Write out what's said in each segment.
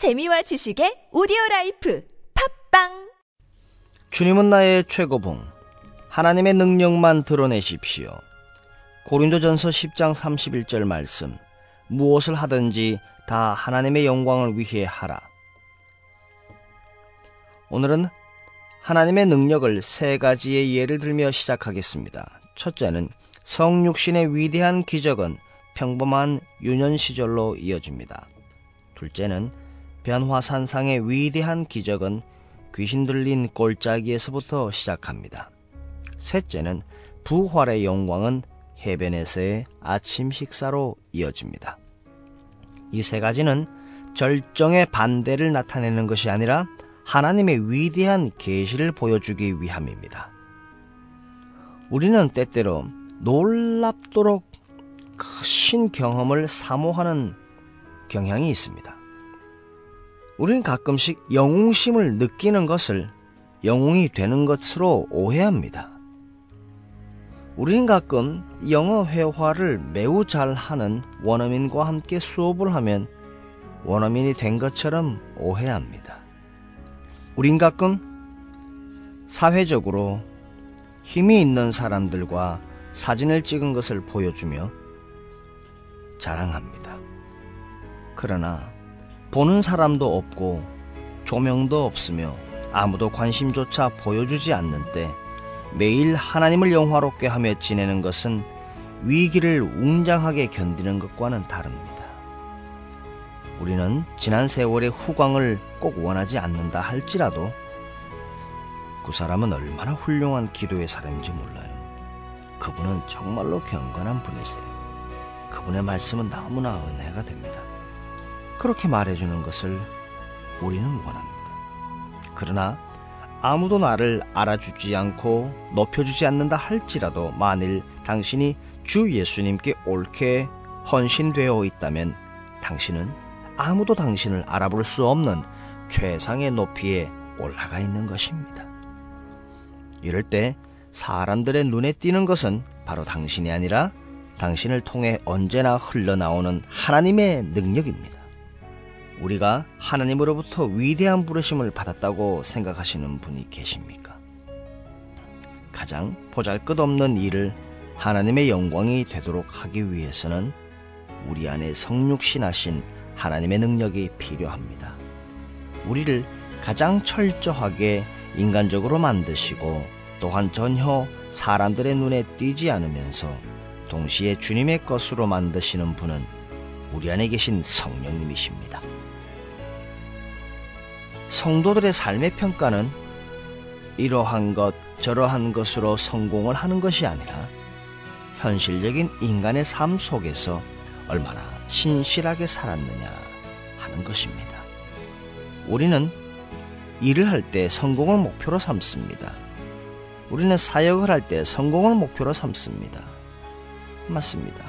재미와 지식의 오디오 life 팟빵 주님은 나의 최고봉 하나님의 능력만 드러내십시오. 고린도전서 10장 31절 말씀 무엇을 하든지 다 하나님의 영광을 위해 하라. 오늘은 하나님의 능력을 세 가지의 예를 들며 시작하겠습니다. 첫째는 성육신의 위대한 기적은 평범한 유년 시절로 이어집니다. 둘째는 변화산상의 위대한 기적은 귀신 들린 골짜기에서부터 시작합니다. 셋째는 부활의 영광은 해변에서의 아침 식사로 이어집니다. 이 세 가지는 절정의 반대를 나타내는 것이 아니라 하나님의 위대한 계시를 보여주기 위함입니다. 우리는 때때로 놀랍도록 크신 경험을 사모하는 경향이 있습니다. 우리는 가끔씩 영웅심을 느끼는 것을 영웅이 되는 것으로 오해합니다. 우리는 가끔 영어 회화를 매우 잘하는 원어민과 함께 수업을 하면 원어민이 된 것처럼 오해합니다. 우린 가끔 사회적으로 힘이 있는 사람들과 사진을 찍은 것을 보여주며 자랑합니다. 그러나 보는 사람도 없고 조명도 없으며 아무도 관심조차 보여주지 않는 때 매일 하나님을 영화롭게 하며 지내는 것은 위기를 웅장하게 견디는 것과는 다릅니다. 우리는 지난 세월의 후광을 꼭 원하지 않는다 할지라도 그 사람은 얼마나 훌륭한 기도의 사람인지 몰라요. 그분은 정말로 경건한 분이세요. 그분의 말씀은 너무나 은혜가 됩니다. 그렇게 말해주는 것을 우리는 원합니다. 그러나 아무도 나를 알아주지 않고 높여주지 않는다 할지라도 만일 당신이 주 예수님께 옳게 헌신되어 있다면 당신은 아무도 당신을 알아볼 수 없는 최상의 높이에 올라가 있는 것입니다. 이럴 때 사람들의 눈에 띄는 것은 바로 당신이 아니라 당신을 통해 언제나 흘러나오는 하나님의 능력입니다. 우리가 하나님으로부터 위대한 부르심을 받았다고 생각하시는 분이 계십니까? 가장 보잘 것 없는 일을 하나님의 영광이 되도록 하기 위해서는 우리 안에 성육신하신 하나님의 능력이 필요합니다. 우리를 가장 철저하게 인간적으로 만드시고 또한 전혀 사람들의 눈에 띄지 않으면서 동시에 주님의 것으로 만드시는 분은 우리 안에 계신 성령님이십니다. 성도들의 삶의 평가는 이러한 것, 저러한 것으로 성공을 하는 것이 아니라 현실적인 인간의 삶 속에서 얼마나 신실하게 살았느냐 하는 것입니다. 우리는 일을 할 때 성공을 목표로 삼습니다. 우리는 사역을 할 때 성공을 목표로 삼습니다. 맞습니다.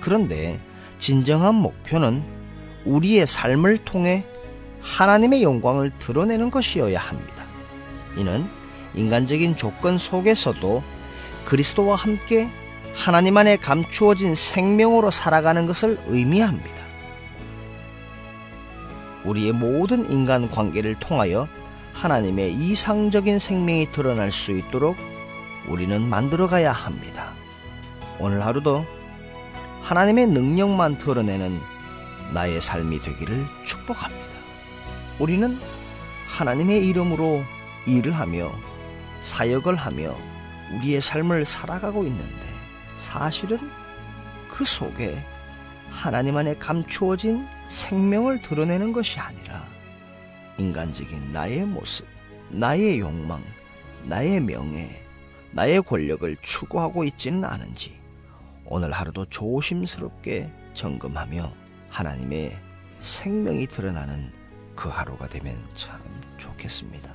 그런데 진정한 목표는 우리의 삶을 통해 하나님의 영광을 드러내는 것이어야 합니다. 이는 인간적인 조건 속에서도 그리스도와 함께 하나님 안에 감추어진 생명으로 살아가는 것을 의미합니다. 우리의 모든 인간 관계를 통하여 하나님의 이상적인 생명이 드러날 수 있도록 우리는 만들어가야 합니다. 오늘 하루도 하나님의 능력만 드러내는 나의 삶이 되기를 축복합니다. 우리는 하나님의 이름으로 일을 하며 사역을 하며 우리의 삶을 살아가고 있는데 사실은 그 속에 하나님 안에 감추어진 생명을 드러내는 것이 아니라 인간적인 나의 모습, 나의 욕망, 나의 명예, 나의 권력을 추구하고 있지는 않은지 오늘 하루도 조심스럽게 점검하며 하나님의 생명이 드러나는 그 하루가 되면 참 좋겠습니다.